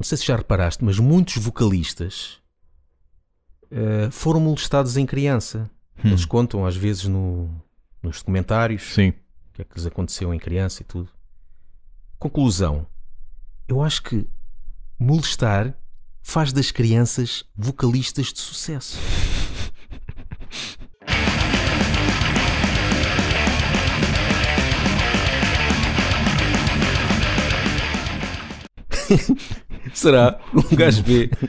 não sei se já reparaste, mas muitos vocalistas eh, foram molestados em criança. Eles contam às vezes no- nos documentários Sim. o que é que lhes aconteceu em criança e tudo. Conclusão: eu acho que molestar faz das crianças vocalistas de sucesso. Será? Um gajo vê.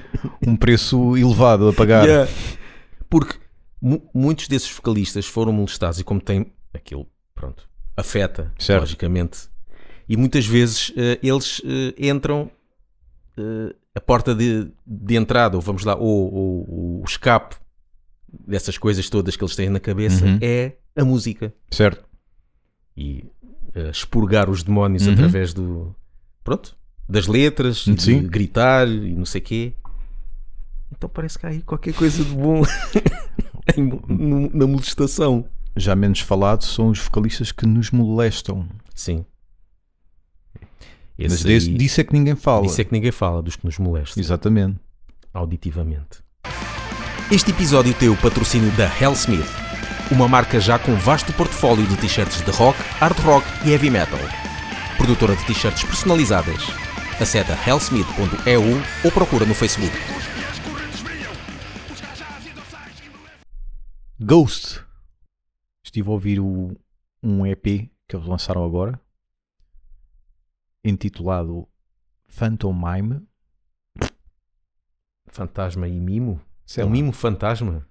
Um preço elevado a pagar. Yeah. Porque mu- muitos desses vocalistas foram molestados e como tem aquilo, pronto, afeta, Certo. logicamente. E muitas vezes eh, eles eh, entram eh, a porta de, de entrada, ou vamos lá, ou, ou o escape dessas coisas todas que eles têm na cabeça Uhum. é a música. Certo. E expurgar os demónios Uhum. através do. Pronto, das letras, e de Sim. gritar e não sei quê. Então parece que há aí qualquer coisa de bom na molestação. Já menos falado são os vocalistas que nos molestam. Sim. Mas Esse desse, aí- disso é que ninguém fala. disso é que ninguém fala, dos que nos molestam Exatamente. auditivamente. Este episódio tem o patrocínio da Hellsmith, uma marca já com vasto portfólio de t-shirts de rock, hard rock e heavy metal. Produtora de t-shirts personalizadas. Acede a hellsmith.eu ou procura no Facebook. Ghost. Estive a ouvir o, um EP que eles lançaram agora, intitulado Phantom Mime. Fantasma e mimo? Sei é um mimo fantasma?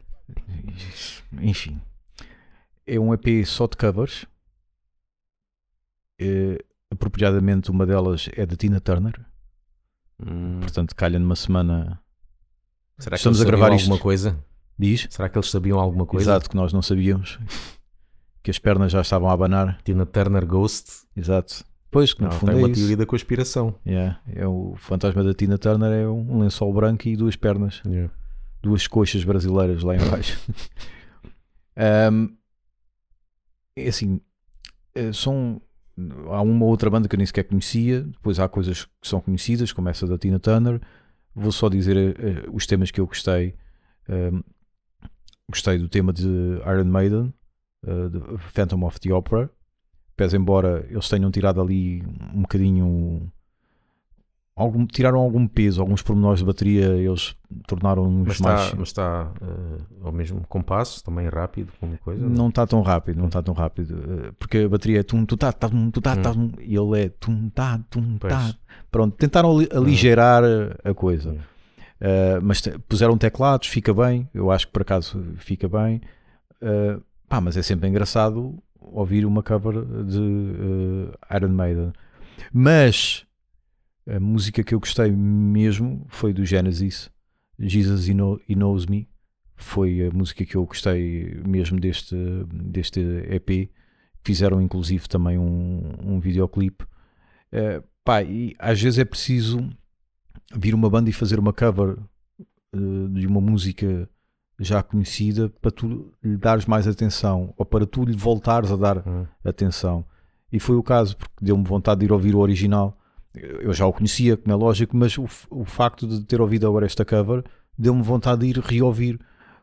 Enfim, é um EP só de covers. Eh, apropriadamente, uma delas é da Tina Turner. Hum, Portanto, calha numa semana. será que estamos eles a gravar isto. alguma coisa? Diz? Será que eles sabiam alguma coisa? Exato, que nós não sabíamos. Que as pernas já estavam a abanar. Tina Turner Ghost? Exato. Pois, que no Não, fundo é uma isso. teoria da conspiração. Yeah, é o fantasma da Tina Turner é um lençol branco e duas pernas, duas coxas brasileiras lá em baixo. Ahm, é assim, eh, são há uma outra banda que eu nem sequer conhecia, depois há coisas que são conhecidas, como essa da Tina Turner. Vou só dizer eh, eh, os temas que eu gostei. Ahm, gostei do tema de Iron Maiden, de Phantom of the Opera. Pese embora eles tenham tirado ali um bocadinho algum, tiraram algum peso, alguns pormenores de bateria, eles tornaram-nos Mas mais. está, mas está eh, ao mesmo compasso, também rápido, como coisa? Não está tão rápido, não está tão rápido. eh, Porque a bateria é tum, tu tá, tá, tum, tu tá, tá, tum, e ele é tum, tá, tum, tá. Pronto, tentaram ali- aligerar a coisa. Hum. Eh, mas puseram teclados, fica bem. Eu acho que por acaso fica bem. Eh, pá, mas é sempre engraçado ouvir uma cover de Iron Maiden. Mas a música que eu gostei mesmo foi do Genesis, Jesus He, Know- He Knows Me. Foi a música que eu gostei mesmo deste, deste EP. Fizeram inclusive também um, um videoclipe. Eh, pá, e às vezes é preciso vir uma banda e fazer uma cover eh, de uma música já conhecida para tu lhe dares mais atenção ou para tu lhe voltares a dar Hum. atenção. E foi o caso, porque deu-me vontade de ir ouvir o original. Eu já o conhecia, como é lógico, mas o, o facto de ter ouvido agora esta cover deu-me vontade de ir reouvir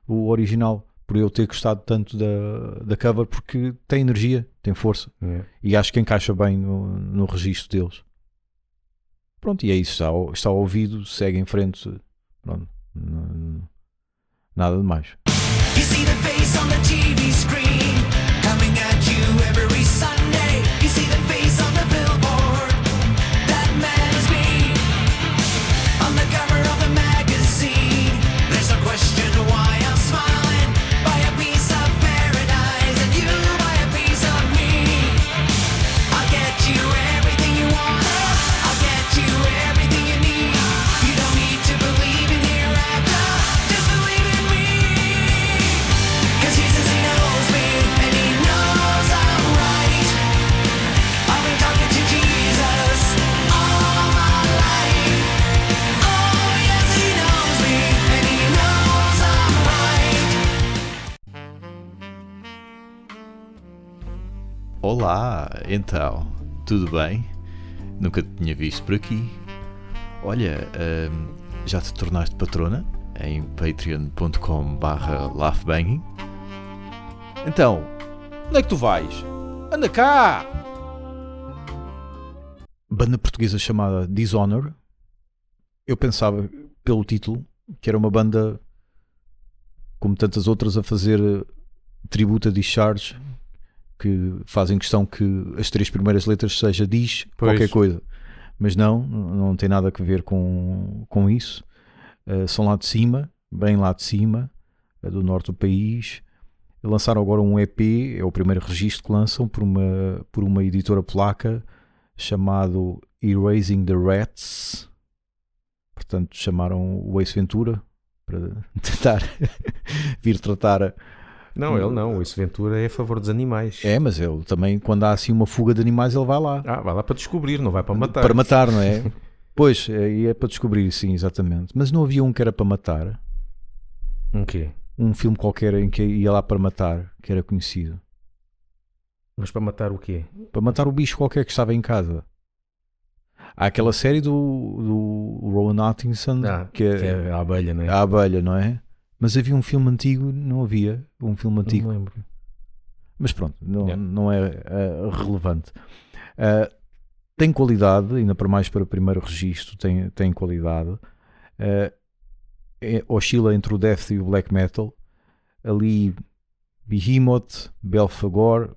o original, por eu ter gostado tanto da, da cover, porque tem energia, tem força Yeah. e acho que encaixa bem no, no registro deles. Pronto, e é isso, está, ao- está ouvido, segue em frente. Pronto, nada de mais. You Olá, então, tudo bem? Nunca te tinha visto por aqui. olha, hum, já te tornaste patrona em patreon.com barra laughbanging. Então, onde é que tu vais? Anda cá! Banda portuguesa chamada Dishonor. Eu pensava, pelo título, que era uma banda como tantas outras a fazer tributo a Discharge que fazem questão que as três primeiras letras seja diz Pois. qualquer coisa. Mas não, não tem nada a ver com, com isso. Uh, são lá de cima, bem lá de cima uh, do norte do país. Lançaram agora um EP, é o primeiro registro que lançam por uma, por uma editora polaca chamado Erasing the Rats. Portanto chamaram o Ace Ventura para tentar vir tratar Não, ele não. O Ace Ventura é a favor dos animais. é, mas ele também quando há assim uma fuga de animais ele vai lá Ah, vai lá para descobrir, não vai para matar. para matar, não é? pois, é, e é para descobrir, sim, exatamente mas não havia um que era para matar Um quê? um filme qualquer em que ia lá para matar, que era conhecido Mas para matar o quê? para matar o bicho qualquer que estava em casa. Há aquela série do, do Rowan Atkinson Ah, que, é, Que é a abelha, não é? a abelha, não é? Mas havia um filme antigo, não havia um filme Não antigo. me lembro. Mas pronto, não, Yeah. não é eh, relevante. Eh, tem qualidade, ainda para mais para o primeiro registro, tem, tem qualidade. Eh, é- oscila entre o death e o black metal. Ali Behemoth, Belfagor,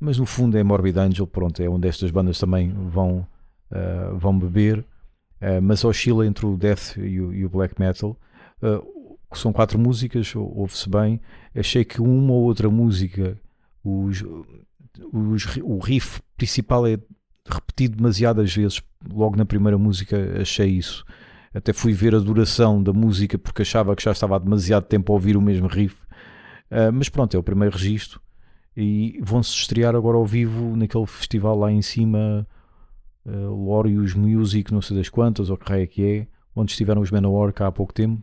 mas no fundo é Morbid Angel, pronto, é onde estas bandas também vão, eh, vão beber. Mas oscila entre o death e o, e o black metal. São quatro músicas, ou- ouve-se bem. Achei que uma ou outra música, os, os- o riff principal é repetido demasiadas vezes. Logo na primeira música achei isso. Até fui ver a duração da música porque achava que já estava há demasiado tempo a ouvir o mesmo riff. Ah, mas pronto, é o primeiro registro. E vão-se estrear agora ao vivo naquele festival lá em cima, uh, Lorius Music, não sei das quantas, ou que raio é que é, onde estiveram os Manowar cá há pouco tempo.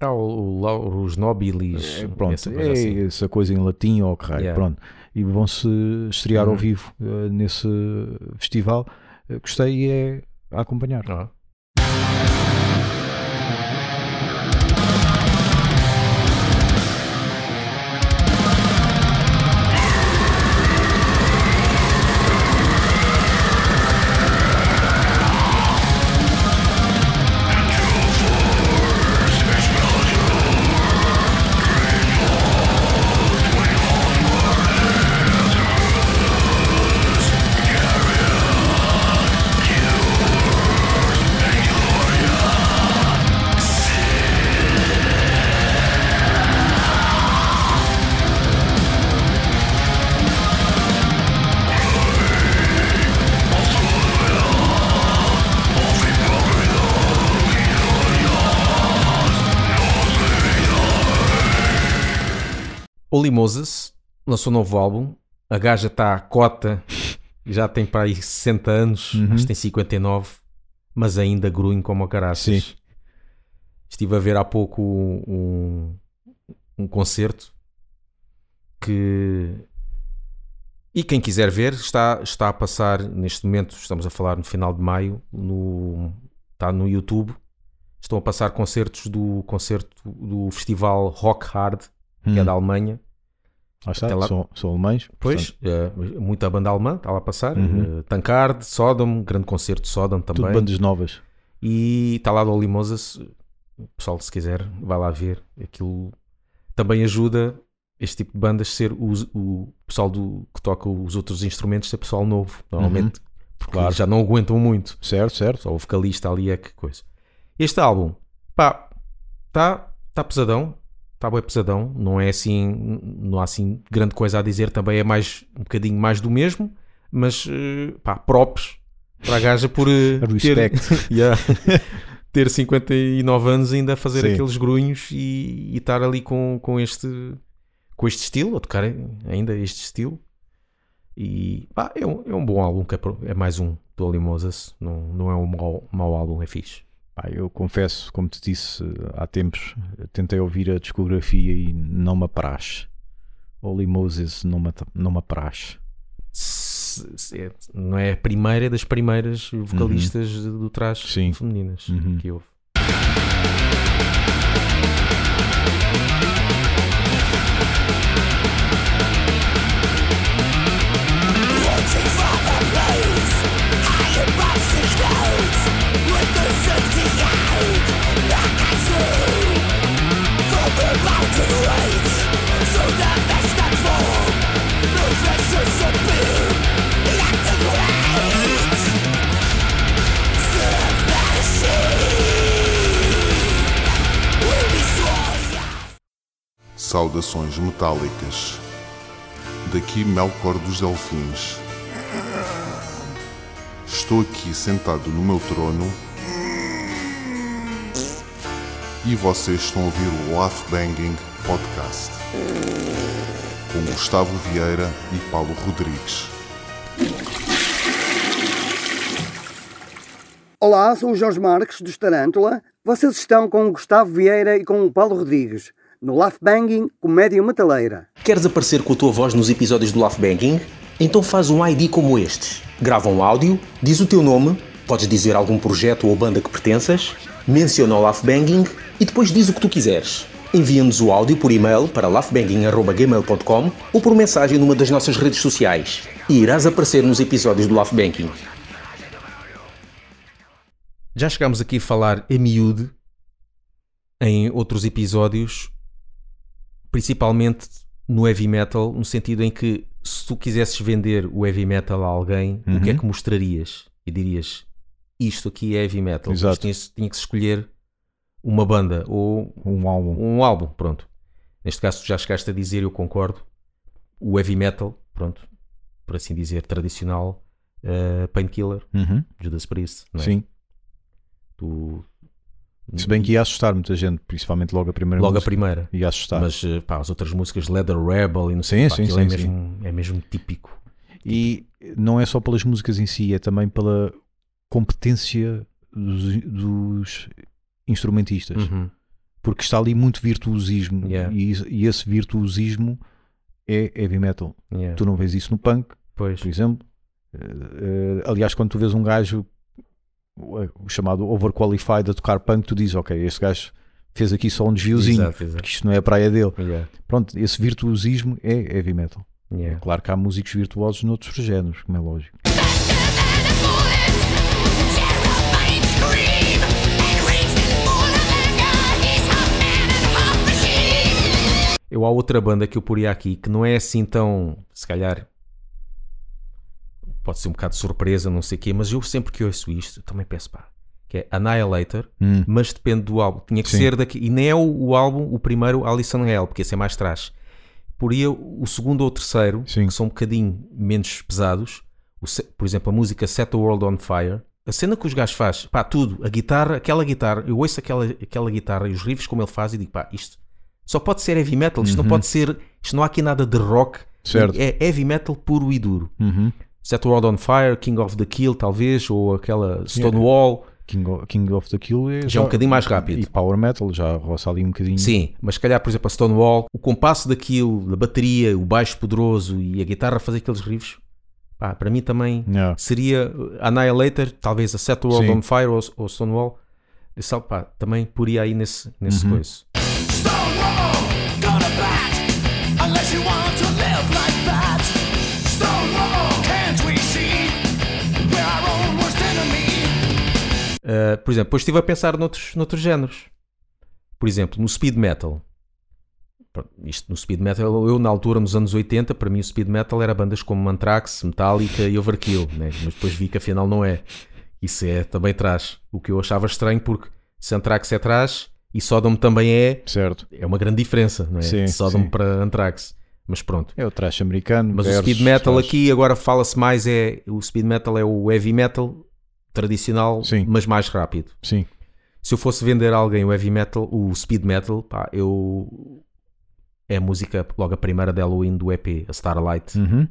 Ah, o, o, os nobilis. É, pronto, essa é coisa assim. essa coisa em latim ou que raio, Yeah. pronto. E vão-se estrear ao Uhum. vivo uh, nesse festival. Uh, gostei e é a acompanhar. Ah. Holy Moses lançou um novo álbum. A gaja está à cota, já tem para aí 60 anos, Uhum. acho que tem 59, mas ainda grunho como o caraças. Sim. Estive a ver há pouco um, um concerto que. E quem quiser ver, está, está a passar neste momento, estamos a falar no final de maio, no, está no YouTube. Estão a passar concertos do concerto do festival Rock Hard, que é Hum. da Alemanha. Lá está, lá- são, são alemães. Pois, portanto, eh, muita banda alemã está lá a passar. Uhum. Eh, Tankard, Sodom, grande concerto de Sodom tudo também. bandas novas. E está lá do Olimosas. O pessoal, se quiser, vai lá ver. Aquilo também ajuda este tipo de bandas ser os- o, pessoal do, que toca os outros instrumentos, ser pessoal novo, normalmente, porque Claro. já não aguentam muito. Certo, certo. Só o vocalista ali é que coisa. Este álbum, pá, está tá pesadão. Está bem pesadão. Não é assim, não há assim grande coisa a dizer. Também é mais, um bocadinho mais do mesmo. Mas, eh, pá, props para a gaja por eh, ter. Yeah. ter 59 anos ainda a fazer Sim. aqueles grunhos e, e estar ali com, com este com este estilo, a tocar ainda este estilo. E pá, é, um, é um bom álbum, que é, é mais um do Oli Moses, não, não é um mau, mau álbum, é fixe. Pá, eu confesso, como te disse há tempos, tentei ouvir a discografia e não me apraz. Holy Moses não me, não me apraz. É- não é a primeira é das primeiras vocalistas do trash Sim. femininas Uhum. que houve. Saudações metálicas. Daqui Melkor dos Delfins. Estou aqui sentado no meu trono e vocês estão a ouvir o Laugh Banging Podcast com Gustavo Vieira e Paulo Rodrigues. Olá, sou o Jorge Marques, dos Tarântula. Vocês estão com o Gustavo Vieira e com o Paulo Rodrigues, no Laugh Banging Comédia Metaleira. Queres aparecer com a tua voz nos episódios do Laugh Banking? Então faz um ID como este. Grava um áudio, diz o teu nome, podes dizer algum projeto ou banda que pertenças, menciona o Laugh Banging e depois diz o que tu quiseres. Envia-nos o áudio por e-mail para laughbanging.gmail.com ou por mensagem numa das nossas redes sociais e irás aparecer nos episódios do Laugh Banking. Já chegámos aqui a falar a miúde em outros episódios, principalmente no heavy metal, no sentido em que se tu quisesses vender o heavy metal a alguém, o que é que mostrarias? E dirias isto aqui é heavy metal. Exato. Tinha, tinha que escolher uma banda ou Um álbum. um álbum, pronto. Neste caso, tu já chegaste a dizer, eu concordo, o heavy metal, pronto, por assim dizer, tradicional, eh, Painkiller, Uhum. Judas Priest, não é? Sim. Tu- Se bem que ia assustar muita gente, principalmente logo a primeira logo a música. primeira. Ia assustar. Mas eh, pá, as outras músicas, Leather Rebel e não sei Sim, pá, sim, é, sim, mesmo, é mesmo típico. E não é só pelas músicas em si, é também pela competência dos, dos instrumentistas. Uhum. Porque está ali muito virtuosismo. Yeah. E, e esse virtuosismo é heavy metal. Yeah. Tu não vês isso no punk, Pois. por exemplo. Eh, eh, aliás, quando tu vês um gajo o chamado overqualified a tocar punk, tu dizes, ok, este gajo fez aqui só um desviozinho, Exato, exato. porque isto não é a praia dele. Yeah. Pronto, esse virtuosismo é heavy metal. Yeah. Claro que há músicos virtuosos noutros géneros, como é lógico. Eu há outra banda que eu poria aqui que não é assim tão, se calhar, pode ser um bocado de surpresa, não sei o quê, mas eu sempre que ouço isto também peço pá, que é Annihilator, Hum. mas depende do álbum. Tinha que Sim. ser daqui, e nem é o, o álbum, o primeiro, Alison Hell, porque esse é mais trash. Poria o segundo ou o terceiro, Sim. que são um bocadinho menos pesados. O por exemplo, a música Set the World on Fire. A cena que os gajos faz, pá, tudo, a guitarra, aquela guitarra, eu ouço aquela, aquela guitarra e os riffs como ele faz e digo, pá, isto só pode ser heavy metal, isto não pode ser, isto não há aqui nada de rock, Uhum. Certo. é heavy metal puro e duro. Uhum. Set the World on Fire, King of the Kill, talvez, ou aquela Stonewall. King, of, King of the Kill é Já é um bocadinho mais rápido. E power metal já roça ali um bocadinho. Sim, mas se calhar, por exemplo, a Stonewall, o compasso daquilo, da bateria, o baixo poderoso e a guitarra a fazer aqueles riffs, pá, para mim também Yeah. seria Annihilator, talvez a Set the World Sim. on Fire ou, ou Stonewall. Esse, pá, também poria aí nesse, nesse Uhum. coisa. Uh, por exemplo, depois estive a pensar noutros, noutros géneros. Por exemplo, no speed metal. Isto no speed metal, eu na altura, nos anos 80, para mim o speed metal era bandas como Anthrax, Metallica e Overkill, né? mas depois vi que afinal não é. Isso é também traz. O que eu achava estranho, porque se Anthrax é traz e Sodom também é, Certo. é uma grande diferença, não é? Sim, De Sodom sim. para Anthrax. Mas pronto. É o trash americano. Mas o speed metal trash- aqui agora fala-se mais é o speed metal é o heavy metal tradicional, Sim. mas mais rápido. Sim. Se eu fosse vender a alguém o heavy metal, o speed metal, pá, eu é a música logo a primeira de Halloween do EP, a Starlight, Uhum.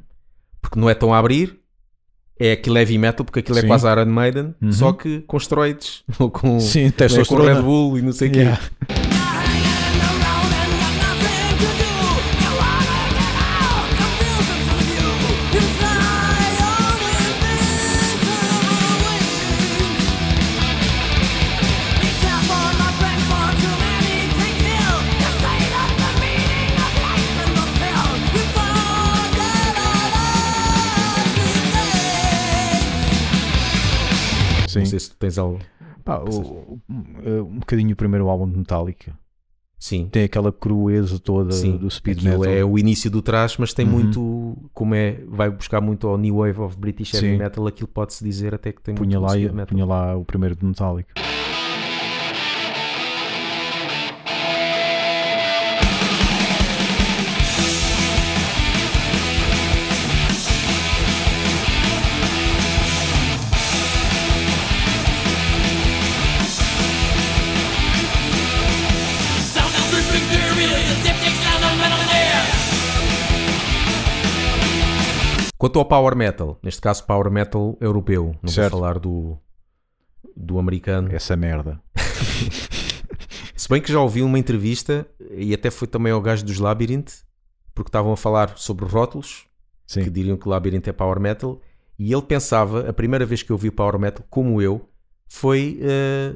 porque não é tão a abrir. É aquele heavy metal, porque aquilo Sim. é quase Iron Maiden, Uhum. só que com esteroides, ou com, Sim, não é, com. Red Bull e não sei o quê. Yeah. Hanging se tu tens algo. Pá, o- o- um bocadinho o primeiro álbum de Metallica. Sim, Tem aquela crueza toda sim. do speed Aquilo metal. é o início do trash, mas tem Uhum. muito. Como é. Vai buscar muito ao New Wave of British Heavy Sim. Metal, aquilo pode-se dizer até que tem punha, muito lá, speed metal. punha lá o primeiro de Metallica. Quanto ao Power Metal, neste caso Power Metal europeu, não Certo. vou falar do, do americano. Essa merda. Se bem que já ouvi uma entrevista, e até foi também ao gajo dos Labyrinth, porque estavam a falar sobre rótulos, Sim. que diriam que o Labyrinth é Power Metal, e ele pensava, a primeira vez que eu vi Power Metal, como eu, foi eh,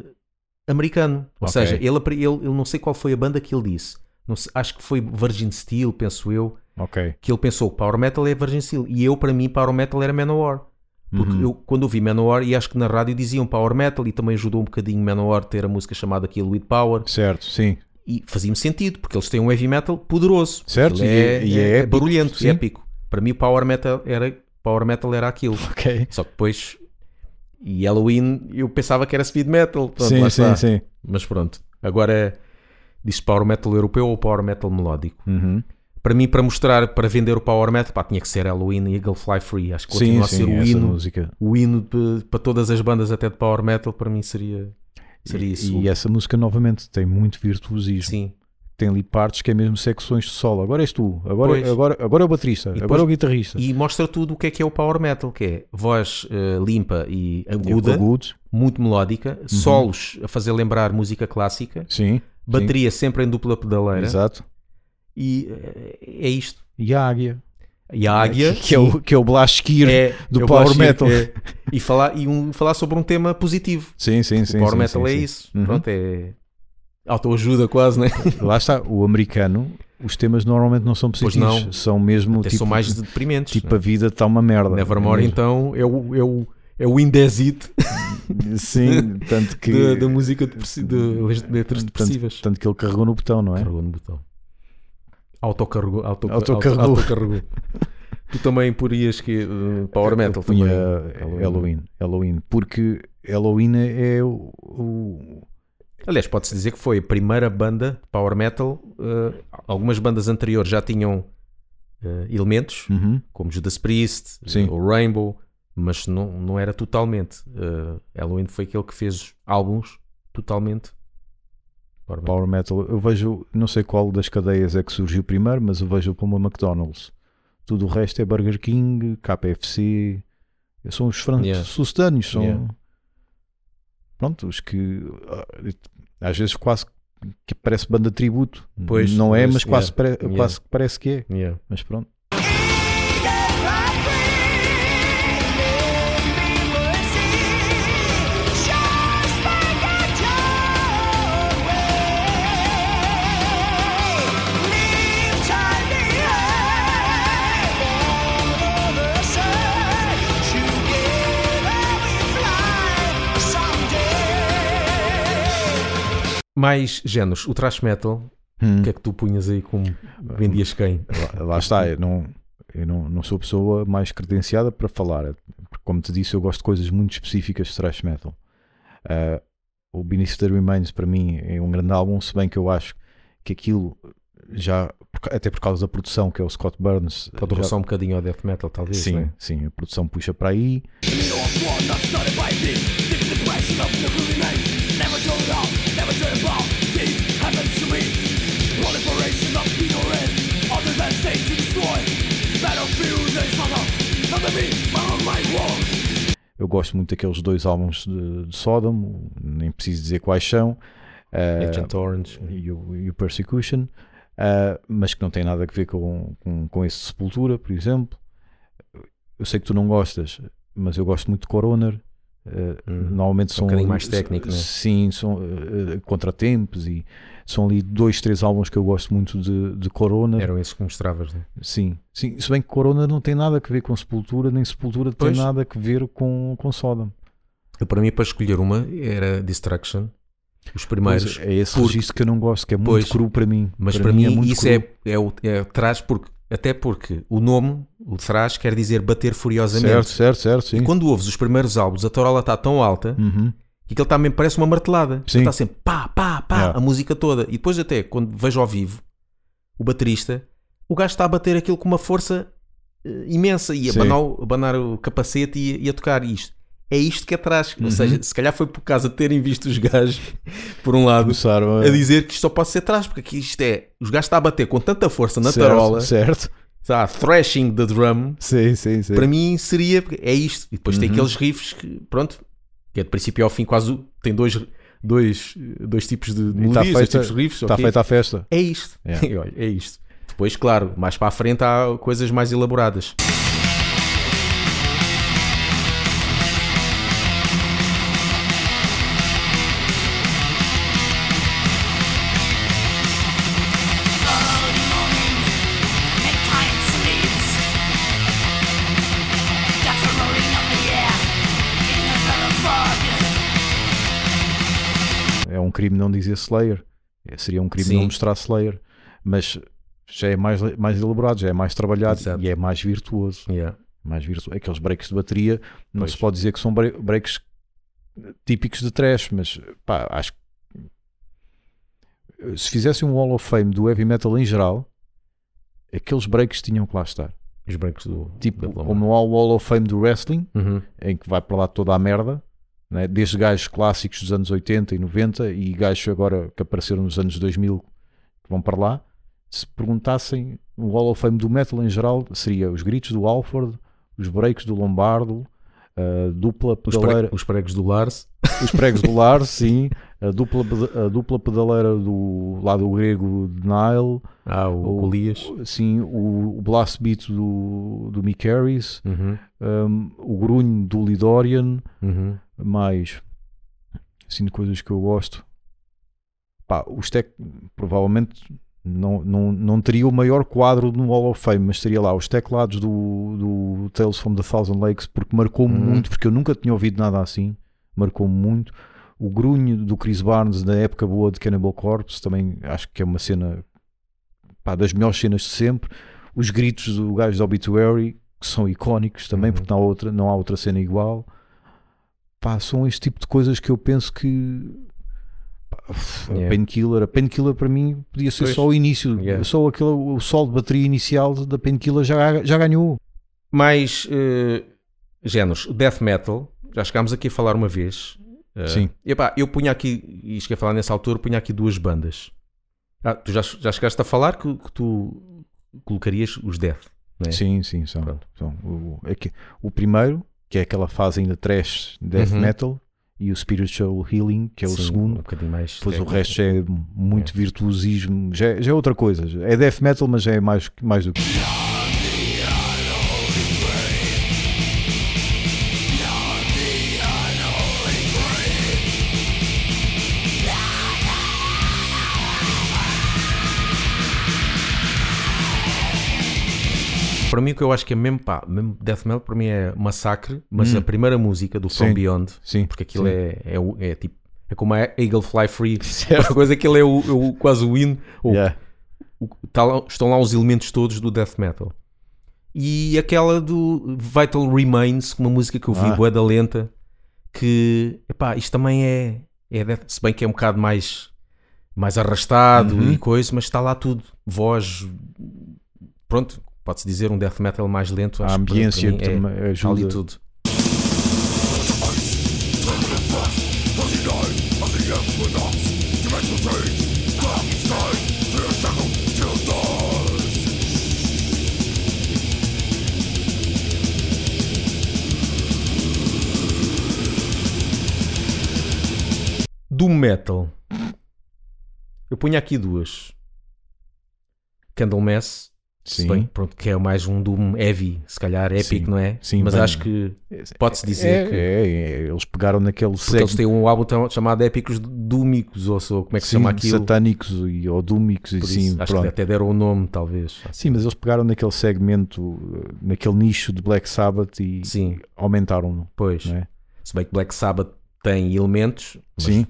americano. Ou Ok. seja, ele, ele, ele não sei qual foi a banda que ele disse. Sei- acho que foi Virgin Steel, penso eu, Ok. que ele pensou que Power Metal é Virgin Steel. E eu, para mim, Power Metal era Manowar. Porque Uhum. eu, quando eu vi Manowar, e acho que na rádio diziam Power Metal, e também ajudou um bocadinho Manowar a ter a música chamada Kill With Power. Certo, sim. E fazia-me sentido, porque eles têm um heavy metal poderoso. Certo, e é- e é épico, barulhento, sim. épico. Para mim, o Power Metal era, power metal era aquilo. Ok. Só que depois. E Halloween, eu pensava que era speed metal. Pronto, sim, sim, sim. Mas pronto. Agora, diz Power Metal europeu ou Power Metal melódico? Uhum. Para mim, para mostrar, para vender o Power Metal, pá, tinha que ser Halloween e Eagle Fly Free. Acho que Sim, continua a sim, ser o essa hino, música. o hino de- para todas as bandas, até de Power Metal, para mim seria, seria E, isso. e essa música, novamente, tem muito virtuosismo. Sim. Tem ali partes que é mesmo secções de solo. Agora és tu, agora, Pois. agora, agora é o baterista, depois- agora é o guitarrista. E mostra tudo o que é que é o Power Metal, que é voz eh, limpa e o aguda, muito melódica, Uhum. solos a fazer lembrar música clássica, sim. bateria sempre em dupla sim, pedaleira Exato. E eh, é isto. E a águia. E a águia que, é o, que é o Blashkir é- do é Power Metal. é- e, falar, e um, falar sobre um tema positivo. Sim, sim, sim. o Power sim, Metal sim, é sim. isso. Uhum. Pronto, é autoajuda quase, né? Lá está, o americano, os temas normalmente não são positivos, não. são mesmo Até tipo, são mais deprimentes. tipo né? a vida está uma merda. Nevermore, É então, é o, é o, é o Indesit Sim, tanto que, da, da música depressi- de letras depressivas. tanto, tanto que ele carregou no botão, não é? Carregou no botão. Autocarregou. Auto, Autocarregou. auto- autocarregou. tu também porias que uh, Power Metal também. Halloween. Halloween, porque Halloween é o, o- Aliás, pode-se dizer que foi a primeira banda de Power Metal. uh, algumas bandas anteriores já tinham uh, elementos, Uhum. como Judas Priest, Sim. o Rainbow, mas não, não era totalmente. Halloween foi aquele que fez álbuns totalmente. Power Metal. Power Metal. Eu vejo, não sei qual das cadeias é que surgiu primeiro, mas eu vejo como a McDonald's. Tudo o resto é Burger King, KFC, são os fran- Yeah. são Yeah. pronto, os que ah, às vezes quase que parece banda tributo. Pois, não é, pois, mas quase, yeah. pare- quase que parece que é. Mas pronto. Mais géneros. O thrash metal, Hum. o que é que tu punhas aí como vendias quem? Lá, lá está, eu não, eu não, não sou a pessoa mais credenciada para falar. Porque, Como te disse, eu gosto de coisas muito específicas de thrash metal. Ah, o Beneath the Remains para mim é um grande álbum, se bem que eu acho que aquilo já, até por causa da produção, que é o Scott Burns, Pode já- roçar um bocadinho ao death metal, talvez. sim, né? sim, a produção puxa para aí. Eu gosto muito daqueles dois álbuns de, de Sodom, nem preciso dizer quais são. Ah, Agent Orange. e o, e o Persecution, ah, mas que não tem nada a ver com, com, com esse Sepultura, por exemplo. Eu sei que tu não gostas, mas eu gosto muito de Coroner. Hum, normalmente um são bocadinho mais técnico, né? Sim, são ah, contratempos e são ali dois, três álbuns que eu gosto muito de, de Coroner. Eram esses que mostravas, né? Sim, sim, se bem que Coroner não tem nada a ver com Sepultura, nem Sepultura Pois. tem nada a ver com, com Sodom. Eu, para mim, para escolher uma, era Destruction. Os primeiros. Pois, é esse porque- registro que eu não gosto, que é muito Pois, cru para mim. Mas para, mim, é muito isso cru. é, é, é traz porque, até porque o nome, o thrash, quer dizer bater furiosamente. Certo, certo, certo, sim. E quando ouves os primeiros álbuns, a tarola está tão alta Uhum. que aquilo também parece uma martelada. Sim. Ele está sempre pá, pá, pá, Yeah. a música toda. E depois, até quando vejo ao vivo o baterista, o gajo está a bater aquilo com uma força eh, imensa e a o- abanar o capacete e, e a tocar isto. É isto que é trás. Ou Uhum. seja, se calhar foi por causa de terem visto os gajos, por um lado, Começaram a, a dizer que isto só pode ser trás, porque aqui isto é. Os gajos estão a bater com tanta força na certo, tarola, Certo. está thrashing the drum. Sim, sim, sim. Para mim seria. É isto. E depois tem Uhum. aqueles riffs que, pronto, que é de princípio ao fim quase. Tem dois, dois, dois tipos de tá melodias, dois feita- tipos de riffs. Está ok? feita a festa. É isto. Yeah. Olha, é isto. Depois, claro, mais para a frente há coisas mais elaboradas. Crime não dizer Slayer. É, Seria um crime Sim. não mostrar Slayer. Mas já é mais, mais elaborado, já é mais trabalhado Exato. e é mais virtuoso. Yeah. mais virtuoso. Aqueles breaks de bateria não Pois. se pode dizer que são bre- breaks típicos de trash, mas pá, acho que se fizessem um Wall of Fame do heavy metal em geral, aqueles breaks tinham que lá estar. Os brancos do. Tipo, como há o Wall of Fame do wrestling, Uhum. em que vai para lá toda a merda, né? desde gajos clássicos dos anos 80 e 90 e gajos agora que apareceram nos anos 2000 que vão para lá. Se perguntassem o Wall of Fame do metal em geral, seria os gritos do Alford, os breaks do Lombardo, a dupla Os, pre- pedaleira, os pregos do Lars. os pregos do Lars, sim, a dupla, a dupla pedaleira do lado grego de Nile, Ah, o o- Golias. sim, o, o blast beat do, do Mick Harris, Uhum. um, o grunho do Lidorian, Uhum. mais assim de coisas que eu gosto. Pá, os tec provavelmente não, não, não teria o maior quadro no Hall of Fame, mas teria lá os teclados do, do Tales from the Thousand Lakes, porque marcou-me Uhum. muito, porque eu nunca tinha ouvido nada assim, marcou-me muito. O grunho do Chris Barnes da época boa de Cannibal Corpse, também acho que é uma cena pá, das melhores cenas de sempre. Os gritos do gajo do Obituary, que são icónicos também, Uhum. porque não há, outra, não há outra cena igual pá, são este tipo de coisas que eu penso que pá, uf, a Yeah. Painkiller, a Painkiller para mim podia ser Pois. só o início, Yeah. só aquele, o sol de bateria inicial da Painkiller já, já ganhou. Mais eh, géneros. Death metal. Já chegámos aqui a falar uma vez. Eh, Sim. epá, eu punha aqui, e cheguei a falar nessa altura, punha aqui duas bandas. Ah, tu já, já chegaste a falar que, que tu colocarias os Death. não é? Sim, sim, são. Pronto. são. O, é que- o primeiro, que é aquela fase ainda trash death Uhum. metal, e o Spiritual Healing, que é o Sim, Um segundo. mais. Depois o resto é muito virtuosismo, já, é- já é outra coisa. É death metal, mas já é mais, mais do que. Para mim, o que eu acho que é mesmo, pá, mesmo Death Metal, para mim é massacre, mas Hum. a primeira música do From Sim. Beyond, Sim, porque aquilo é, é, é tipo. É como a Eagle Fly Free. Certo. A coisa é que ele é o, é o- quase o hino. Yeah. tá estão lá os elementos todos do death metal. E aquela do Vital Remains, uma música que eu vi, Ah. boa da lenta, que epá, isto também é, é death- se bem que é um bocado mais, mais arrastado Uhum. e coisa, mas está lá tudo, voz, pronto, pode-se dizer um death metal mais lento. A que ambiência para mim é, está ali ajuda. tudo. Doom Metal. Eu ponho aqui duas. Candlemass, Sim. bem, pronto, que é mais um Doom heavy, se calhar épico, não é? Sim, Mas bem- acho que pode-se dizer é, que. é, é, eles pegaram naquele Porque eles têm um álbum chamado Épicos Dúmicos, ou como é que se sim, chama aquilo? satânicos e, ou dúmicos e sim, acho pronto. que até deram o nome, talvez. Sim, mas eles pegaram naquele segmento, naquele nicho de Black Sabbath e Sim, aumentaram-no. pois. é? Se bem que Black Sabbath tem elementos, Sim,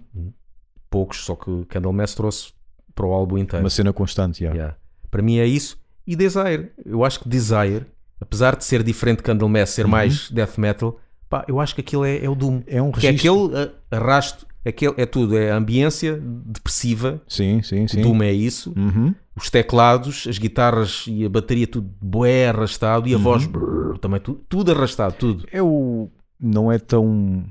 poucos, só que Candlemass trouxe para o álbum inteiro. uma cena constante, yeah. Yeah. Para mim é isso. E Desire. Eu acho que Desire, apesar de ser diferente de Candlemass, ser mais death metal, pá, eu acho que aquilo é, é o Doom. É um que é registro. aquele ah, arrasto, aquele, é tudo, é a ambiência depressiva. Sim, sim, sim. O Doom é isso. Uhum. Os teclados, as guitarras e a bateria, tudo bué arrastado. E a Uhum. voz brrr, também, tudo, tudo arrastado, tudo. É o. Não é tão.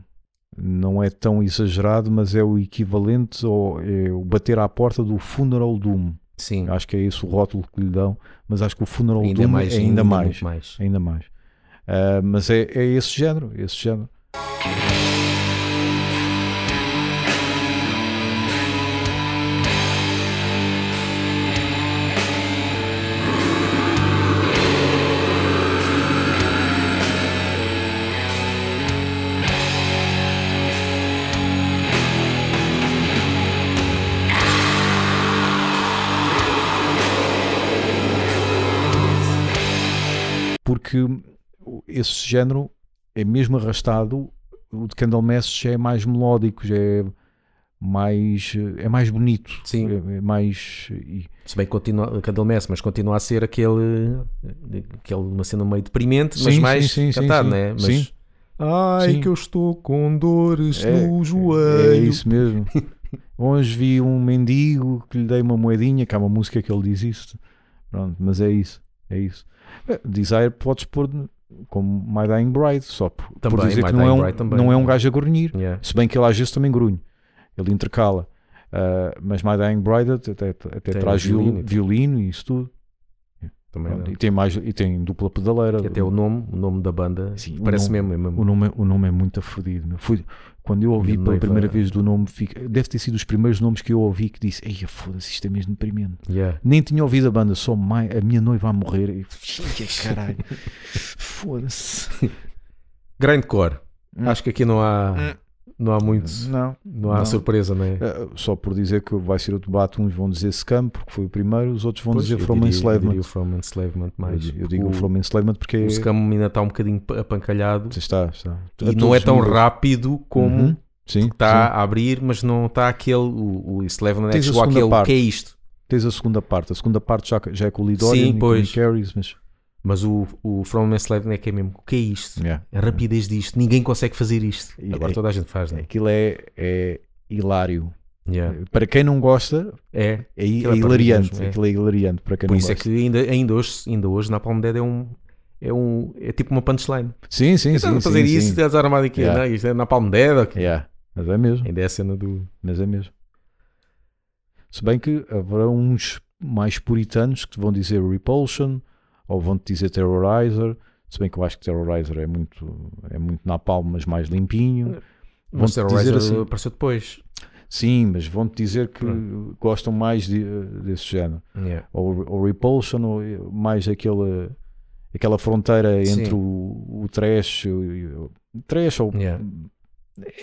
Não é tão exagerado, mas é o equivalente ao é o bater à porta do Funeral Doom. Sim, Acho que é esse o rótulo que lhe dão, mas acho que o Funeral ainda Doom mais. é ainda mais. muito mais. Ainda mais. Ah, mas é, é esse género, esse género. Porque esse género é mesmo arrastado, o de Candlemass já é mais melódico, já é mais, é mais bonito. Sim. É, é mais. e- Se bem que continua, Candlemass, mas continua a ser aquele, aquele uma cena meio deprimente, mas Sim, mais sim, sim, cantado, sim, né? Mas, sim. Ai, Sim. que eu estou com dores É, no É joelho. isso mesmo. Hoje vi um mendigo que lhe dei uma moedinha, que há uma música que ele diz isso. Pronto, mas é isso. É isso. É, Desire podes pôr como My Dying Bride, só por, por Também, dizer My que não é, um, também. não é um gajo a grunhir. Yeah. Se bem que ele às vezes também grunhe. Ele intercala. Ah, mas My Dying Bride até, até, até traz violino, violino e isso tudo. Também Pronto, e, tem mais, e tem dupla pedaleira. E até o nome, o nome da banda Sim, o parece nome- mesmo, é mesmo. O nome, o nome é muito afodido. Foi, quando eu ouvi pela primeira vez do nome, fica- deve ter sido os primeiros nomes que eu ouvi que disse: Ei, foda-se, isto é mesmo deprimente. Yeah. Nem tinha ouvido a banda, só mai, a minha noiva a morrer. E, "Ih, caralho, foda-se. Grindcore. Hum. Acho que aqui não há, não há muito, Não, não há não. surpresa, não é? eh, só por dizer que vai ser o debate, uns vão dizer Scam, porque foi o primeiro, os outros vão Pois, dizer eu From diria- eu Enslavement. diria o From Enslavement mais. eu, eu digo o From Enslavement porque o, o Scam ainda está um bocadinho apancalhado está, está. e não é tão rápido como Uhum. Sim, está sim. a abrir, mas não está aquele. O, o Enslavement é que Tens a chegou segunda àquele. O parte. que é isto? Tens a segunda parte. A segunda parte já, já é com o Lidorian Sim, e com o pois. Harris, mas Mas o, o From Enslavement é que é mesmo. O que é isto? yeah. A rapidez disto. Ninguém consegue fazer isto. E- Agora é- toda a gente faz, não é? aquilo é, é hilário. Yeah. Para quem não gosta, É. é, Aquilo é é hilariante. mesmo, é. Aquilo é hilariante para quem Por não isso é gosta. que ainda, ainda, hoje, ainda hoje na Palm Dead é um. É, um, é tipo uma punchline. Sim, sim, Estás sim. a fazer sim, isso, sim. estás armado aqui. Yeah. Não, isto é na Palm Dead. ok? Yeah. Mas é mesmo. Ainda é a cena do. Mas é mesmo. Se bem que haverá uns mais puritanos que vão dizer Repulsion ou vão-te dizer Terrorizer. Se bem que eu acho que Terrorizer é muito, é muito napalm, mas mais limpinho. Mas Terrorizer assim. apareceu depois. Sim, mas vão-te dizer que Hum. gostam mais de- desse género. Yeah. Ou, ou Repulsion, ou mais aquele, aquela fronteira Sim. entre o, o trash, e o, o trash ou Yeah.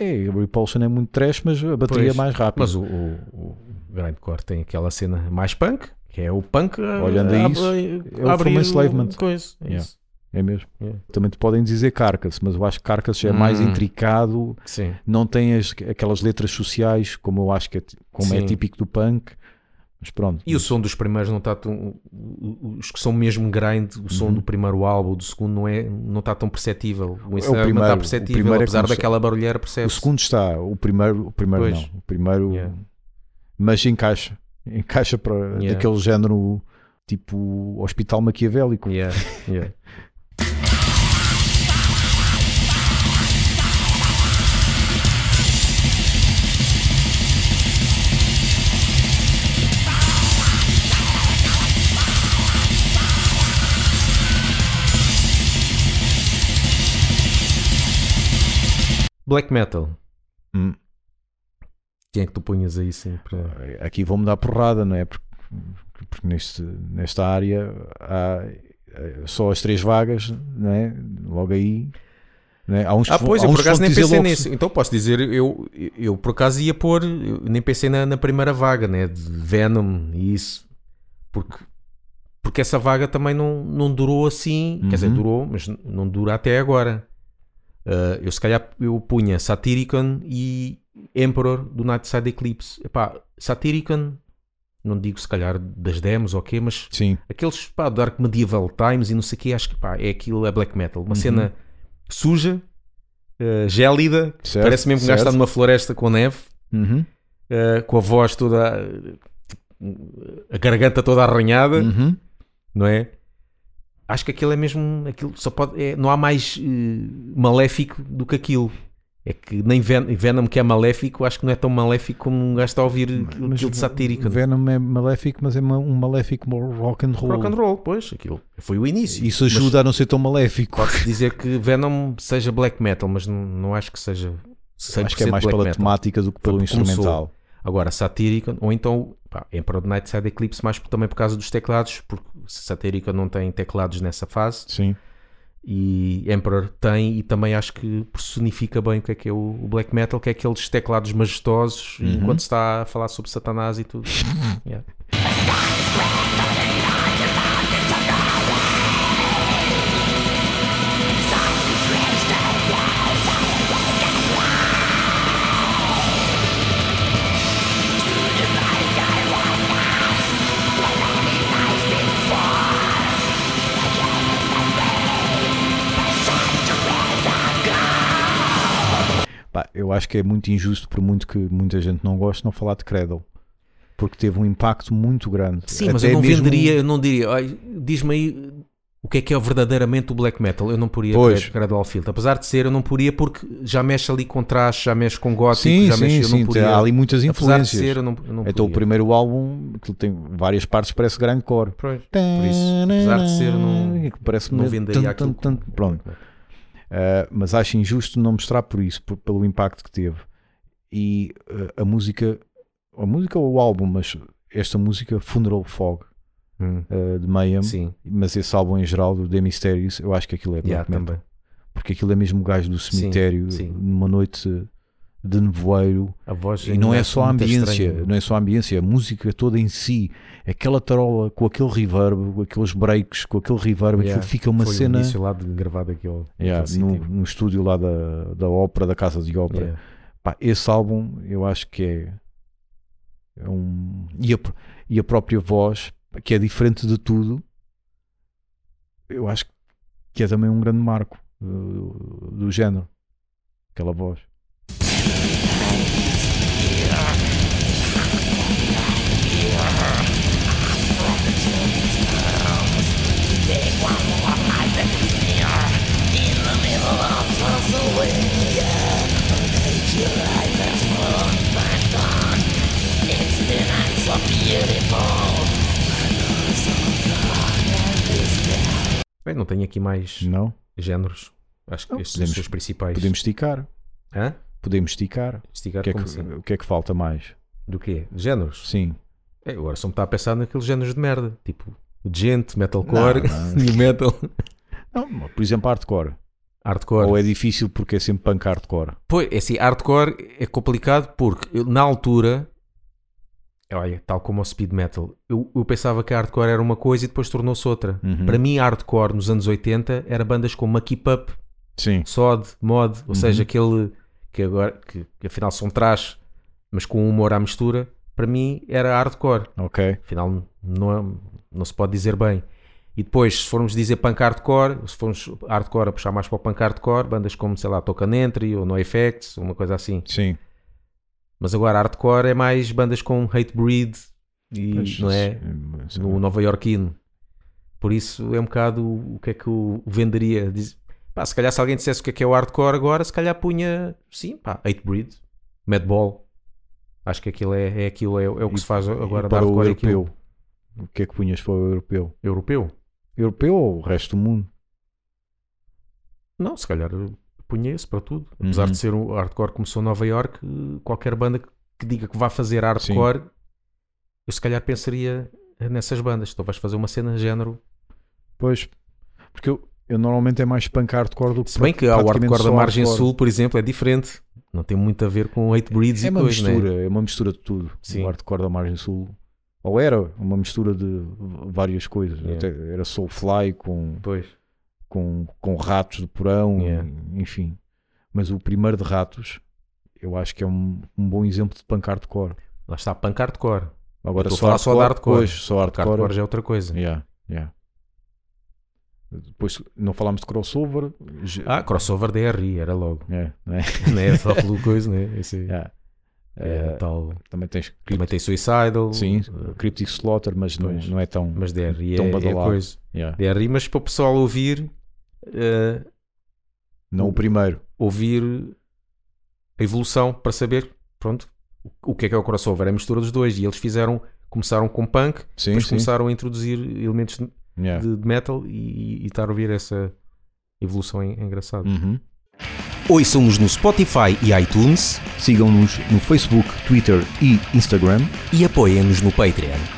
é, o Repulsion é muito trash, mas a bateria Pois, é mais rápida. Mas o, o, o Grindcore tem aquela cena mais punk, que é o punk. Olhando a abre- isso, é o From Enslavement. Coisa. É Yeah. isso. É mesmo. Yeah. Também te podem dizer Carcass, mas eu acho que Carcass é mais Hum. intricado, Sim. não tem as- aquelas letras sociais como eu acho que é, como é típico do punk. Mas pronto. E o som dos primeiros não está tão. Os que são mesmo grind, o som Uhum. do primeiro álbum, do segundo, não é não está tão perceptível. O Enslavement primeiro, está o perceptível, primeiro é apesar se- daquela barulheira, o percebe segundo está, o primeiro, o primeiro Pois. não. O primeiro, Yeah. mas encaixa. Encaixa para Yeah. daquele género tipo hospital maquiavélico. Yeah, yeah. Black metal. Hum. Quem é que tu punhas aí sempre? Aqui vão-me dar porrada, não é? Porque, porque neste, nesta área há eh, só as três vagas, não é? Logo aí. É? Há uns que Ah, pois, eu por acaso nem pensei nisso. Então posso dizer, eu, eu por acaso ia pôr, nem pensei na, na primeira vaga, né? De Venom e isso. Porque, porque essa vaga também não, não durou assim. Quer dizer, Uhum. durou, mas não dura até agora. Uh, eu se calhar eu punha Satyricon e Emperor do Nightside Eclipse. Epá, Satyricon, não digo se calhar das demos ou quê, mas Sim. aqueles pá, Dark Medieval Times e não sei o quê, acho que pá, é aquilo, é black metal. Uhum. Uma cena suja, uh, gélida, Certo, parece mesmo que um gajo está numa floresta com neve, Uhum. uh, com a voz toda, uh, a garganta toda arranhada, Uhum. não é? Acho que aquilo é mesmo, aquilo só pode, é- não há mais eh, maléfico do que aquilo. É que nem Ven- Venom que é maléfico, acho que não é tão maléfico como um gajo está a ouvir aquilo, aquilo de satírico. Venom é maléfico, mas é um maléfico rock and roll. Rock and roll, pois, aquilo foi o início. Isso ajuda a não ser tão maléfico. Pode-se dizer que Venom seja black metal, mas não, não acho que seja 100% Acho que é mais pela metal. temática do que pelo começou. instrumental. Agora, Satyricon, ou então pá, Emperor of Nightside Eclipse, mais também por causa dos teclados, porque Satyricon não tem teclados nessa fase. Sim. E Emperor tem e também acho que personifica bem o que é que é o o black metal, que é aqueles teclados majestosos Uhum. enquanto está a falar sobre Satanás e tudo. Yeah. Eu acho que é muito injusto, por muito que muita gente não goste, não falar de Cradle. Porque teve um impacto muito grande. Sim, mas Até eu não mesmo- venderia, eu não diria, "Ai, diz-me aí o que é que é verdadeiramente o black metal. Eu não poria Pois. Of Filth. Apesar de ser, eu não poria porque já mexe ali com trash, já mexe com gótico, Sim, já sim, mexe, eu sim. não poria. Há ali muitas Apesar de influências. ser, eu não, eu não Então o poria. primeiro álbum, que tem várias partes, parece grindcore. Pois, Por isso, apesar de ser, não, parece não venderia aquilo. Tum, tum. Pronto. Uh, mas acho injusto não mostrar por isso, por- pelo impacto que teve. E uh, a música, a música ou o álbum, mas esta música, Funeral Fog, Hum, uh, de Mayhem, Sim, mas esse álbum em geral, do The Mysterious, eu acho que aquilo é yeah, também. Porque aquilo é mesmo o gajo do cemitério, sim. numa noite de nevoeiro. E não é só a ambiência, estranha. não é só a ambiência, a música toda em si, aquela tarola com aquele reverb, com aqueles breaks, com aquele reverb, Yeah, fica uma Foi cena início lá de gravar daquele, Yeah, no, no estúdio lá da, da ópera, da casa de ópera. Yeah. Pá, esse álbum eu acho que é, é um. E a, e a própria voz, que é diferente de tudo, eu acho que é também um grande marco uh, do género. Aquela voz. Bem, não tenho aqui mais Não? géneros. Acho que Não, estes podemos- são os principais. Podemos esticar. Hã? Podemos esticar. Esticar O que, é que, assim? o que é que falta mais? Do quê? Géneros? Sim. É, agora só me está a pensar naqueles géneros de merda. Tipo, gente, metalcore, Não, não. new metal, Não, por exemplo, hardcore. hardcore. Ou é difícil porque é sempre punk hardcore. Pois, é assim, hardcore é complicado porque eu, na altura, olha, tal como o speed metal, eu, eu pensava que hardcore era uma coisa e depois tornou-se outra. Uhum. Para mim, hardcore nos anos 80 era bandas como a Keep Up, Sim. Sod, Mod, ou Uhum. seja, aquele que agora que, que afinal são trash, mas com humor à mistura. Para mim era hardcore. Ok. Afinal, não, é- não se pode dizer bem. E depois, se formos dizer punk hardcore, se formos hardcore a puxar mais para o punk hardcore, bandas como, sei lá, Tocan Entry ou NoFX, uma coisa assim. Sim. Mas agora hardcore é mais bandas com Hatebreed e Pois, não é no Nova Iorquino. Por isso é um bocado o que é que o venderia. Pá, se calhar se alguém dissesse o que é que é o hardcore agora, se calhar punha, sim, pá, Hatebreed, Madball. Acho que aquilo é, é aquilo, é, é o que E- se faz agora para o é europeu. O que é que punhas para o europeu? Europeu? Europeu ou o resto do mundo? Não, se calhar punha esse para tudo. Apesar Uhum. de ser o hardcore começou em Nova York, qualquer banda que, diga que vá fazer hardcore, eu se calhar pensaria nessas bandas. Então vais fazer uma cena de género. Pois, porque eu, eu normalmente é mais punk hardcore do que Se bem que o hardcore da só Margem hardcore. Sul, por exemplo, é diferente. Não tem muito a ver com hate breeds É e uma coisas, né? mistura, é uma mistura de tudo. Sim. O hardcore da Margem Sul. Ou era uma mistura de várias coisas. Yeah. Até era Soulfly com, Pois. com, com ratos de porão, Yeah. enfim. Mas o primeiro de Ratos, eu acho que é um, um bom exemplo de punk hardcore. Lá está, punk hardcore. Agora a falar só hardcore. Pois, só hardcore. hardcore já é outra coisa. Yeah, yeah. Depois não falámos de crossover. Ah, crossover DRI, era logo. é, não é? não é só pelo coisa, né? Esse Yeah. é, Eh, tal. também tens Também tem Suicidal. sim, eh, Cryptic Slaughter, mas não, pois. não é tão. Mas DRI Tão é, é badalado. coisa. yeah. DRI, mas para o pessoal ouvir, eh, Não o primeiro. ouvir a evolução para saber, pronto, o que é que é o crossover. É a mistura dos dois. E eles fizeram, começaram com punk, Sim, depois sim. começaram a introduzir elementos Yeah. de metal e, e estar a ouvir essa evolução é, é engraçado. Uhum. Ouçam-nos no Spotify e iTunes Sigam-nos no Facebook, Twitter e Instagram. e apoiem-nos no Patreon.